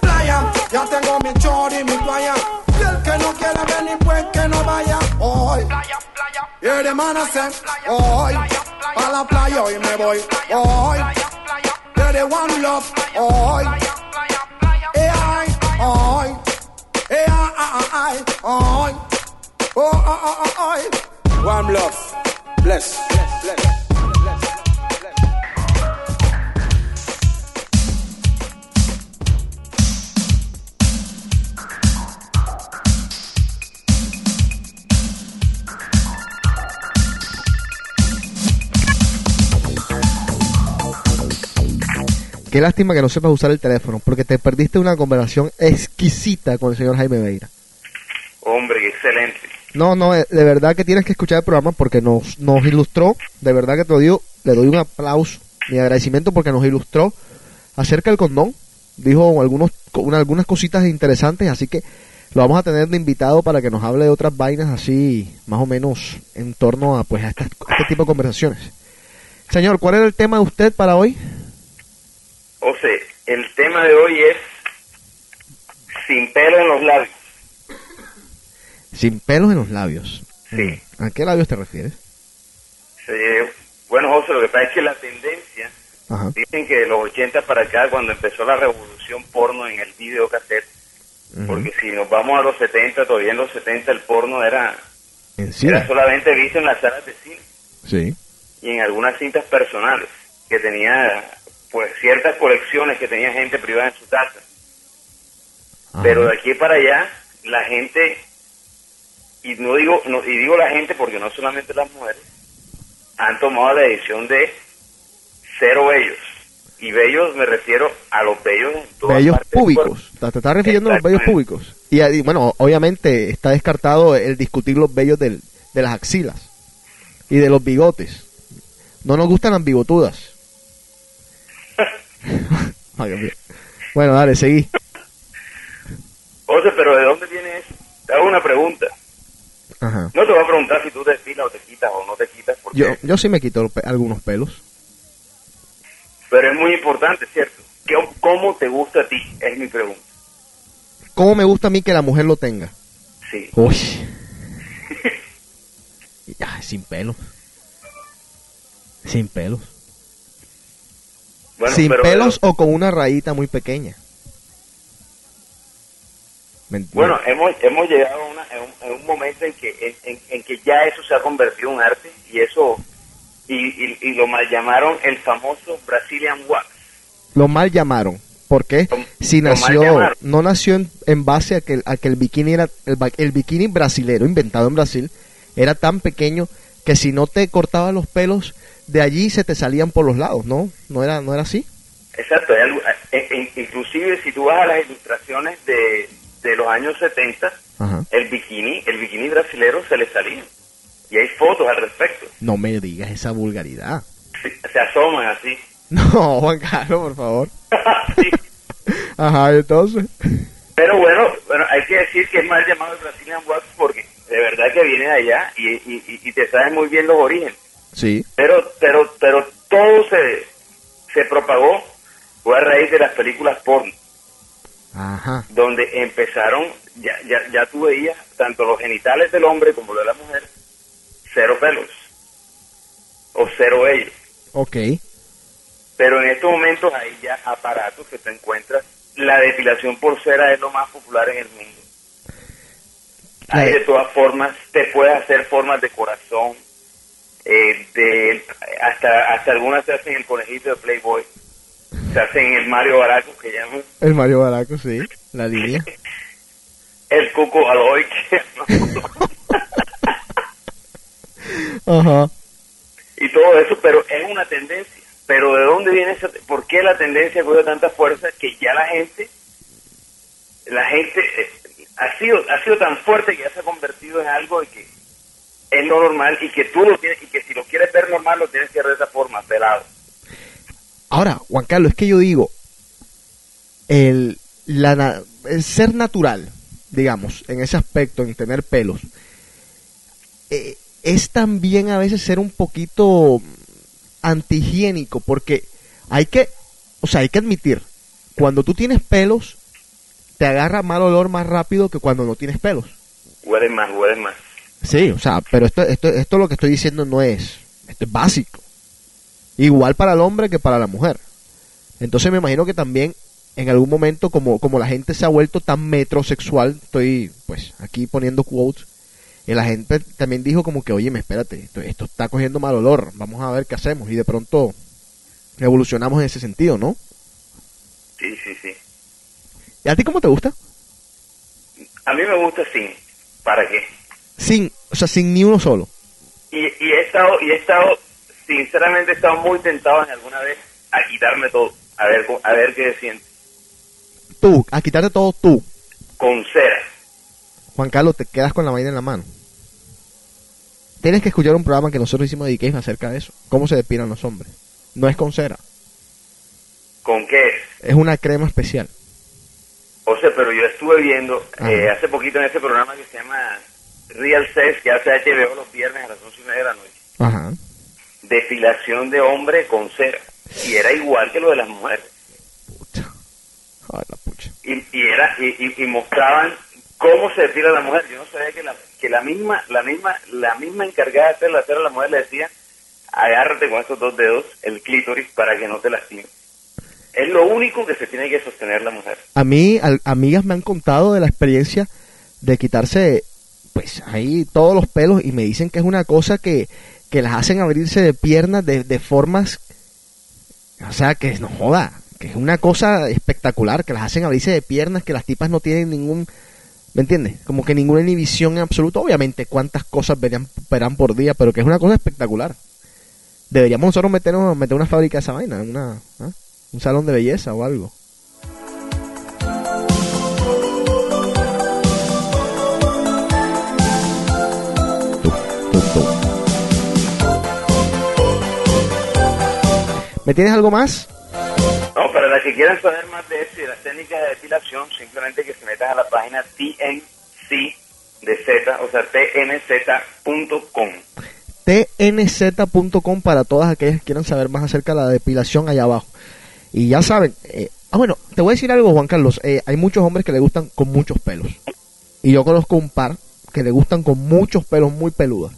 playa, ya tengo mi chori, mi playa. Y el que no quiera venir, pues que no vaya hoy. Y el hermano se hoy. A la playa hoy me voy hoy. Y de one love hoy. Eh, ay, hoy. Eh, ay, ay, ay, hoy. Oh, oh, oh, oh, hoy. One love. Bless. Bless. Bless. Qué lástima que no sepas usar el teléfono, porque te perdiste una conversación exquisita con el señor Jaime Veira. Hombre, excelente. No, no, eh, de verdad que tienes que escuchar el programa porque nos, nos ilustró, de verdad que te lo digo, le doy un aplauso, mi agradecimiento porque nos ilustró acerca del condón, dijo algunos, una- algunas cositas interesantes, así que lo vamos a tener de invitado para que nos hable de otras vainas así, más o menos en torno a pues a, estas- a este tipo de conversaciones. Señor, ¿cuál era el tema de usted para hoy? O sea, el tema de hoy es sin pelo en los labios. Sin pelos en los labios. Sí. ¿A qué labios te refieres? Eh, bueno, José, lo que pasa es que la tendencia, Ajá. dicen que de los 80 para acá, cuando empezó la revolución porno en el videocassette, porque si nos vamos a los 70, todavía en los 70 el porno era, En era solamente visto en las salas de cine Sí. y en algunas cintas personales, que tenía pues ciertas colecciones que tenía gente privada en su casa. Pero de aquí para allá, la gente, y no digo, no, y digo la gente porque no solamente las mujeres, han tomado la decisión de cero bellos. Y bellos me refiero a los bellos Bellos públicos. Te, te estás refiriendo a los bellos públicos. Y, y, bueno, obviamente está descartado el discutir los bellos del, de las axilas y de los bigotes. No nos gustan las bigotudas. Bueno, dale, seguí. José, pero ¿de dónde viene eso? Te hago una pregunta. Ajá. No te voy a preguntar si tú te depilas o te quitas o no te quitas, porque Yo, yo sí me quito algunos pelos. pero es muy importante, ¿cierto? ¿Qué- ¿Cómo te gusta a ti? Es mi pregunta. ¿Cómo me gusta a mí que la mujer lo tenga? Sí. Uy. sin pelos. Sin pelos. Bueno, sin pero- pelos o con una rayita muy pequeña. Bueno, hemos, hemos llegado a, una- a un, a un momento en que, en, en- en que ya eso se ha convertido en arte y eso, y, y- y lo mal llamaron el famoso Brazilian Wax. Lo mal llamaron. ¿Por qué? Si nació, no nació en, en base a que, el- a que el bikini era, el, el bikini brasilero, inventado en Brasil, era tan pequeño que si no te cortabas los pelos, de allí se te salían por los lados, ¿no? No era, no era así. Exacto, en- en- inclusive si tú vas a las ilustraciones de, de los años 70, Ajá. el bikini, el bikini brasilero se le salía. Y hay fotos al respecto. No me digas esa vulgaridad. Se, se asoman así. No, Juan Carlos, por favor. Ajá, entonces. Pero bueno, bueno, hay que decir que es mal llamado el Brazilian Wax porque de verdad que viene de allá y, y- y te sabes muy bien los orígenes. Sí. Pero, pero, pero todo se, se propagó fue a raíz de las películas porno, Ajá. donde empezaron, ya, ya, ya tú veías tanto los genitales del hombre como los de la mujer, cero pelos, o cero ellos. Ok. Pero en estos momentos hay ya aparatos que te encuentras. La depilación por cera es lo más popular en el mundo. Hay de todas formas, te puedes hacer formas de corazón, eh, de, hasta, hasta algunas se hacen el conejito de Playboy, se hacen el Mario Baraco que llaman, El Mario Baraco, sí. La línea. el Cuco Aloy, que Ajá. y todo eso, pero es una tendencia. Pero ¿de dónde viene esa? ¿Por qué la tendencia cogió tanta fuerza que ya la gente, la gente eh, ha sido ha sido tan fuerte que ya se ha convertido en algo de que es lo normal y que tú lo tienes y que si lo quieres ver normal lo tienes que ver de esa forma, pelado. Ahora, Juan Carlos, es que yo digo, el, la, el ser natural, digamos, en ese aspecto, en tener pelos, eh, es también a veces ser un poquito antihigiénico, porque hay que, o sea, hay que admitir, cuando tú tienes pelos, te agarra mal olor más rápido que cuando no tienes pelos. Huelen más, huelen más. Sí, o sea, pero esto, esto, esto lo que estoy diciendo no es, esto es básico. Igual para el hombre que para la mujer. Entonces me imagino que también en algún momento, como, como la gente se ha vuelto tan metrosexual, estoy pues aquí poniendo quotes, y la gente también dijo como que, oye, espérate, esto, esto está cogiendo mal olor, vamos a ver qué hacemos. Y de pronto evolucionamos en ese sentido, ¿no? Sí, sí, sí. ¿Y a ti cómo te gusta? A mí me gusta sin. ¿Para qué? Sin, o sea, sin ni uno solo. Y, y he estado, y he estado, sinceramente he estado muy tentado en alguna vez a quitarme todo, a ver, a ver qué siento. Tú, a quitarte todo tú. Con cera. Juan Carlos, te quedas con la vaina en la mano. Tienes que escuchar un programa que nosotros hicimos de acerca de eso. Cómo se depilan los hombres. No es con cera. ¿Con qué es? Una crema especial. O sea, pero yo estuve viendo eh, hace poquito en este programa que se llama Real Sex, que hace HBO los viernes a las once y media de la noche. Ajá. Depilación de hombre con cera. Y era igual que lo de las mujeres. Ay, la pucha. Y, y era y, y- y mostraban cómo se depila la mujer. Yo no sabía que la, que la misma la misma la misma encargada de hacer la cera a la mujer le decía agárrate con estos dos dedos el clítoris para que no te lastime. Es lo único que se tiene que sostener la mujer. A mí, al- amigas me han contado de la experiencia de quitarse, pues ahí todos los pelos y me dicen que es una cosa que, que las hacen abrirse de piernas de, de formas, o sea, que no joda, que es una cosa espectacular, que las hacen abrirse de piernas, que las tipas no tienen ningún, ¿me entiendes? Como que ninguna inhibición en absoluto, obviamente cuántas cosas verán, verán por día, pero que es una cosa espectacular. Deberíamos nosotros meternos, meter una fábrica de esa vaina, una, ¿ah? un salón de belleza o algo. ¿Me tienes algo más? No, para las que quieran saber más de eso y de las técnicas de depilación, simplemente que se metan a la página TNC de Z, o sea, tnz.com. tnz.com para todas aquellas que quieran saber más acerca de la depilación allá abajo. Y ya saben, eh, ah bueno, te voy a decir algo Juan Carlos, eh, hay muchos hombres que le gustan con muchos pelos. Y yo conozco un par que le gustan con muchos pelos muy peludos.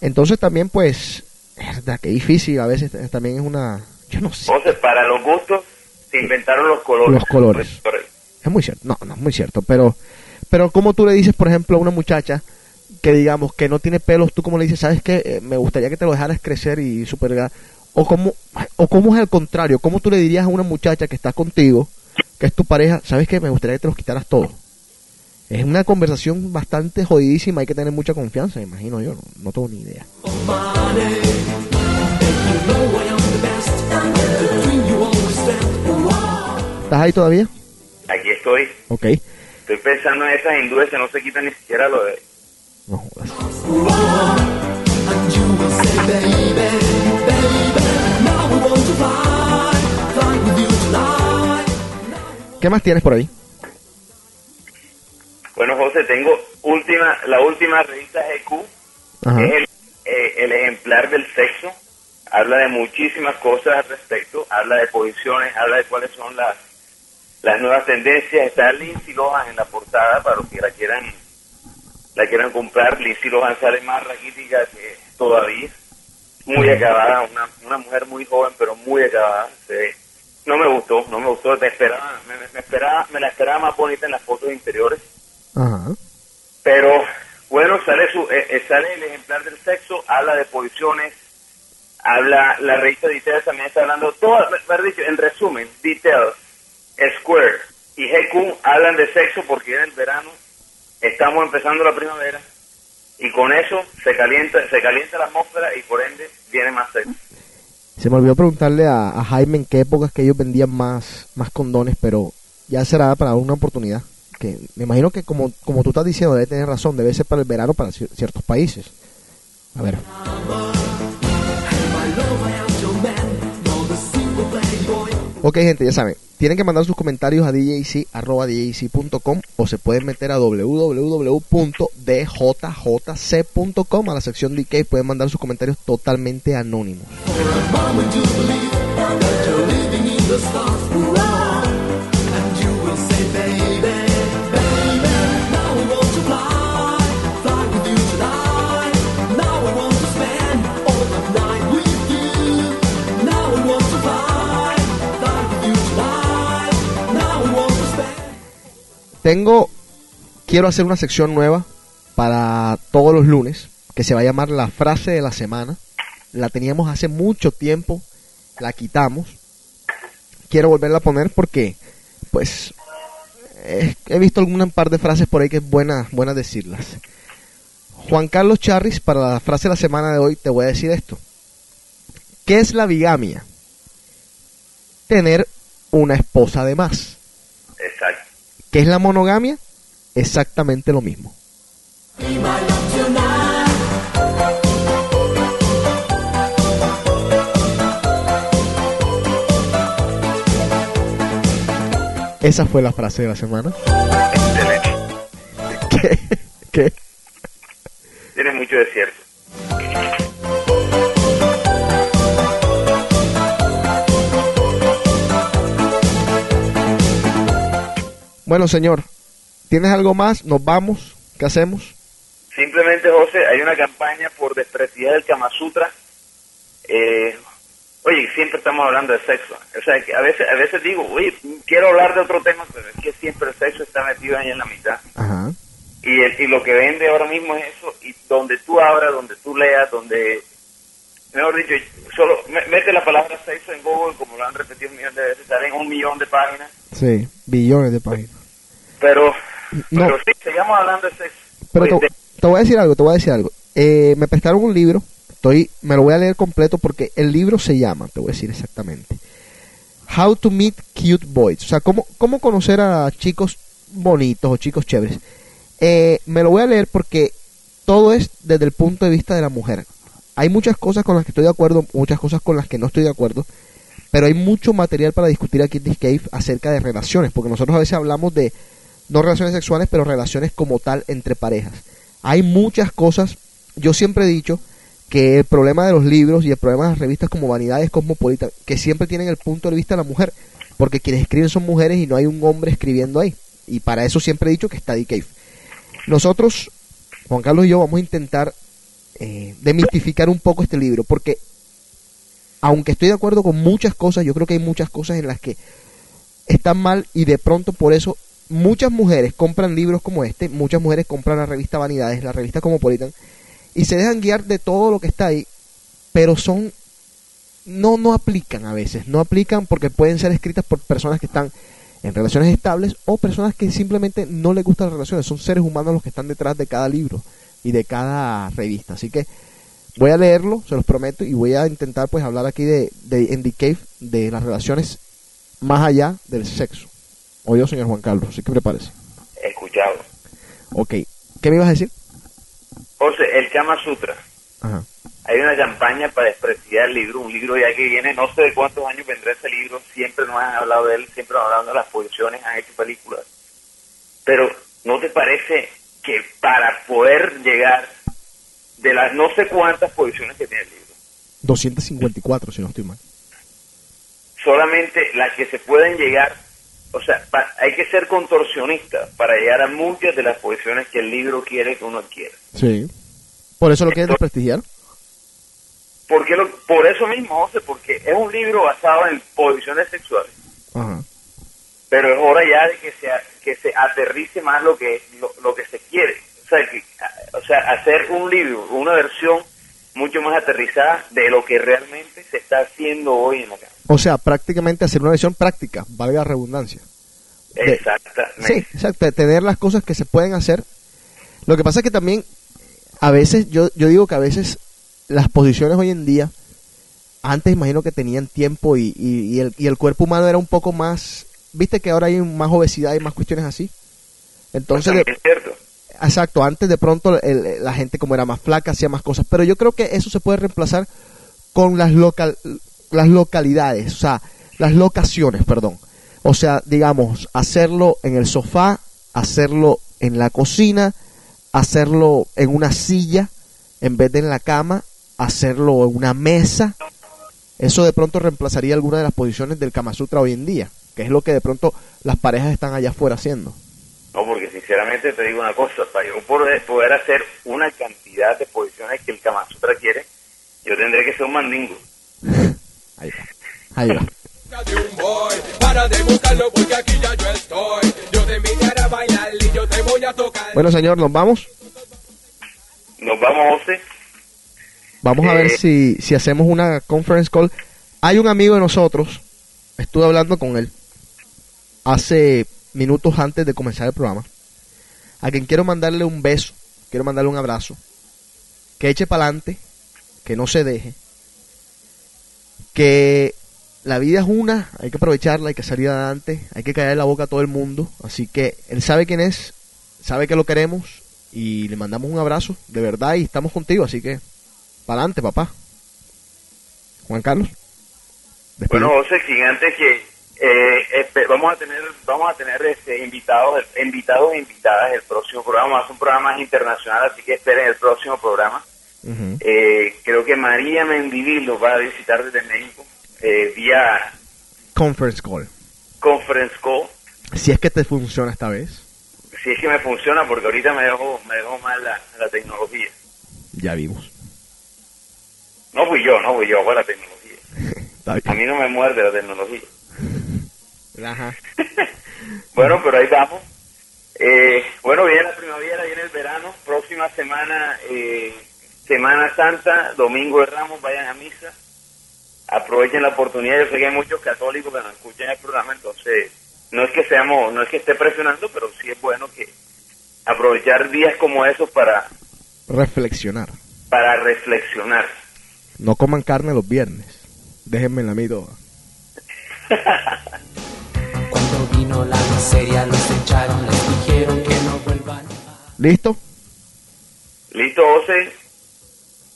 Entonces también pues, verdad que difícil, a veces eh, también es una, yo no sé, Entonces, para los gustos, se inventaron los colores. Los colores. es muy cierto, no, no es muy cierto, pero, pero como tú le dices, por ejemplo, a una muchacha que digamos que no tiene pelos, tú como le dices, sabes que me gustaría que te lo dejaras crecer y super ga-". o como, o como es al contrario, cómo tú le dirías a una muchacha que está contigo, que es tu pareja, sabes que me gustaría que te los quitaras todos. Es una conversación bastante jodidísima, hay que tener mucha confianza, me imagino yo, no, no tengo ni idea. ¿Estás ahí todavía? Aquí estoy. Ok. Estoy pensando en esas hindúes que no se quitan ni siquiera lo de... No jodas. ¿Qué más tienes por ahí? Bueno, José, tengo última, la última revista GQ, que es el, eh, el ejemplar del sexo. Habla de muchísimas cosas al respecto, habla de posiciones, habla de cuáles son las, las nuevas tendencias. Está Lindsay Lohan en la portada para los que la quieran la quieran comprar. Lindsay Lohan sale más raquítica que todavía. Muy acabada, una, una mujer muy joven, pero muy acabada. Se no me gustó, no me gustó. Me, esperaba, me, me esperaba, me la esperaba más bonita en las fotos interiores. Ajá. Pero bueno, sale, su, eh, eh, sale el ejemplar del sexo, habla de posiciones, habla, la revista Details también está hablando, mejor dicho, en resumen, Details, Square y GQ hablan de sexo porque en el verano estamos empezando la primavera y con eso se calienta, se calienta la atmósfera y por ende viene más sexo. Se me olvidó preguntarle a, a Jaime en qué épocas que ellos vendían más, más condones, pero ya será para una oportunidad. Que me imagino que como, como tú estás diciendo, debe tener razón, debe ser para el verano para cier- ciertos países. A ver. Ok, gente, ya saben, tienen que mandar sus comentarios a djc.com o se pueden meter a www.djjc.com a la sección DK pueden mandar sus comentarios totalmente anónimos. Tengo, quiero hacer una sección nueva para todos los lunes que se va a llamar la frase de la semana. La teníamos hace mucho tiempo, la quitamos. Quiero volverla a poner porque, pues, eh, he visto alguna par de frases por ahí que es buena, buena decirlas. Juan Carlos Charris, para la frase de la semana de hoy, te voy a decir esto. ¿Qué es la bigamia? Tener una esposa de más. Exacto. ¿Qué es la monogamia? Exactamente lo mismo. Esa fue la frase de la semana. ¿Qué? ¿Qué? Tiene mucho de cierto. Bueno, señor, ¿tienes algo más? ¿Nos vamos? ¿Qué hacemos? Simplemente, José, hay una campaña por desprestigiar el Kama Sutra. Eh, oye, siempre estamos hablando de sexo. O sea, que a veces, a veces digo, oye, quiero hablar de otro tema, pero es que siempre el sexo está metido ahí en la mitad. Ajá. Y, el- y lo que vende ahora mismo es eso. Y donde tú abras, donde tú leas, donde... Mejor dicho, solo me- mete la palabra sexo en Google, como lo han repetido millón de veces, salen un millón de páginas. Sí, billones de páginas. Pero, No. pero sí, sigamos hablando de sexo. Pero te voy a decir algo, te voy a decir algo. Eh, me prestaron un libro, estoy, me lo voy a leer completo porque el libro se llama, te voy a decir exactamente, How to Meet Cute Boys. O sea, cómo, cómo conocer a chicos bonitos o chicos chéveres. Eh, me lo voy a leer porque todo es desde el punto de vista de la mujer. Hay muchas cosas con las que estoy de acuerdo, muchas cosas con las que no estoy de acuerdo, pero hay mucho material para discutir aquí en This Cave acerca de relaciones, porque nosotros a veces hablamos de no relaciones sexuales, pero relaciones como tal entre parejas. Hay muchas cosas, yo siempre he dicho que el problema de los libros y el problema de las revistas como Vanidades Cosmopolitan, que siempre tienen el punto de vista de la mujer, porque quienes escriben son mujeres y no hay un hombre escribiendo ahí. Y para eso siempre he dicho que está Cave. Nosotros, Juan Carlos y yo, vamos a intentar eh, demistificar un poco este libro, porque aunque estoy de acuerdo con muchas cosas, yo creo que hay muchas cosas en las que están mal y de pronto por eso muchas mujeres compran libros como este, muchas mujeres compran la revista Vanidades, la revista Cosmopolitan, y se dejan guiar de todo lo que está ahí, pero son no no aplican a veces, no aplican porque pueden ser escritas por personas que están en relaciones estables o personas que simplemente no les gustan las relaciones, son seres humanos los que están detrás de cada libro y de cada revista, así que voy a leerlo, se los prometo, y voy a intentar pues hablar aquí de, de en Cave de las relaciones más allá del sexo. Oye, señor Juan Carlos, así que prepárese. Escuchado. Ok, ¿qué me ibas a decir? José, el Kama Sutra. Ajá. Hay una campaña para desprestigiar el libro, un libro ya que viene, no sé de cuántos años vendrá ese libro, siempre nos han hablado de él, siempre nos han hablado de las posiciones, han hecho películas. Pero, ¿no te parece que para poder llegar de las no sé cuántas posiciones que tiene el libro, 254, si no estoy mal. solamente las que se pueden llegar, o sea, pa- hay que ser contorsionista para llegar a muchas de las posiciones que el libro quiere que uno adquiera. Sí. ¿Por eso lo quieres desprestigiar? Porque lo, por eso mismo, José, porque es un libro basado en posiciones sexuales. Ajá. pero es hora ya de que se, que se aterrice más lo que lo, lo que se quiere. O sea, que, o sea, hacer un libro, una versión mucho más aterrizada de lo que realmente se está haciendo hoy en la casa. O sea, prácticamente hacer una versión práctica, valga la redundancia. De- Exactamente. Sí, exacto, de tener las cosas que se pueden hacer. Lo que pasa es que también, a veces, yo, yo digo que a veces las posiciones hoy en día, antes imagino que tenían tiempo y, y, y el, y el cuerpo humano era un poco más, viste que ahora hay más obesidad y más cuestiones así. Entonces, de- es cierto. Exacto, antes de pronto el- la gente como era más flaca hacía más cosas, pero yo creo que eso se puede reemplazar con las local las localidades, o sea, las locaciones, perdón. O sea, digamos, hacerlo en el sofá, hacerlo en la cocina, hacerlo en una silla en vez de en la cama, hacerlo en una mesa. Eso de pronto reemplazaría alguna de las posiciones del Kama Sutra hoy en día, que es lo que de pronto las parejas están allá afuera haciendo. Sinceramente te digo una cosa, para yo poder, poder hacer una cantidad de posiciones que el Kama Sutra quiere, yo tendré que ser un mandingo. Ahí va. Ahí va. Bueno, señor, nos vamos. Nos vamos, José. Vamos a ver Eh. si, si hacemos una conference call. Hay un amigo de nosotros, estuve hablando con él hace minutos antes de comenzar el programa, a quien quiero mandarle un beso, quiero mandarle un abrazo, que eche para adelante, que no se deje, que la vida es una, hay que aprovecharla, hay que salir adelante, hay que caer la boca a todo el mundo, así que él sabe quién es, sabe que lo queremos y le mandamos un abrazo, de verdad, y estamos contigo, así que para adelante, papá. Juan Carlos. despide. Bueno, José, gigante que eh, este, vamos a tener vamos a tener este, invitados invitados e invitadas el próximo programa. Es un programa más internacional, así que esperen el próximo programa. Eh, creo que María Mendivil nos va a visitar desde México eh, vía Conference call. conference call. Si es que te funciona esta vez, Si es que me funciona, porque ahorita me dejó, me dejó mal la, la tecnología. ya vimos. No fui yo, no fui yo, fue la tecnología. A mí no me muerde la tecnología. Ajá. Bueno, pero ahí vamos. Eh, bueno, viene la primavera, viene el verano. Próxima semana, eh, Semana Santa, Domingo de Ramos, vayan a misa. Aprovechen la oportunidad. Yo sé que hay muchos católicos que nos escuchan el programa, entonces no es que seamos, no es que esté presionando, pero sí es bueno que aprovechar días como esos para, Reflexionar. para reflexionar. No coman carne los viernes. Déjenme la mí toda. Los echaron, les dijeron que no vuelvan. ¿Listo? Listo, José.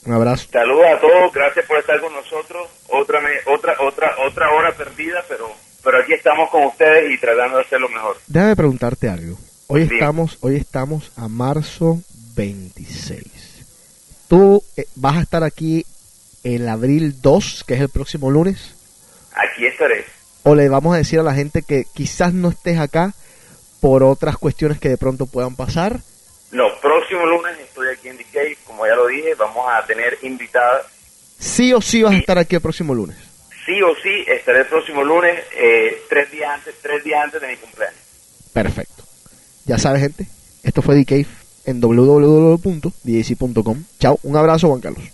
Un abrazo. Saludos a todos, gracias por estar con nosotros. Otra me- otra otra otra hora perdida, pero pero aquí estamos con ustedes y tratando de hacer lo mejor. Déjame preguntarte algo. Hoy estamos, hoy estamos a marzo 26. tú eh, vas a estar aquí el abril 2, que es el próximo lunes, Aquí estaré. O le vamos a decir a la gente que quizás no estés acá por otras cuestiones que de pronto puedan pasar. No, próximo lunes estoy aquí en DK, como ya lo dije, vamos a tener invitada. Sí o sí vas a estar aquí el próximo lunes. Sí o sí, estaré el próximo lunes, eh, tres días antes, tres días antes de mi cumpleaños. Perfecto. Ya sabes, gente, esto fue Cave en www.djc.com. Chao, un abrazo, Juan Carlos.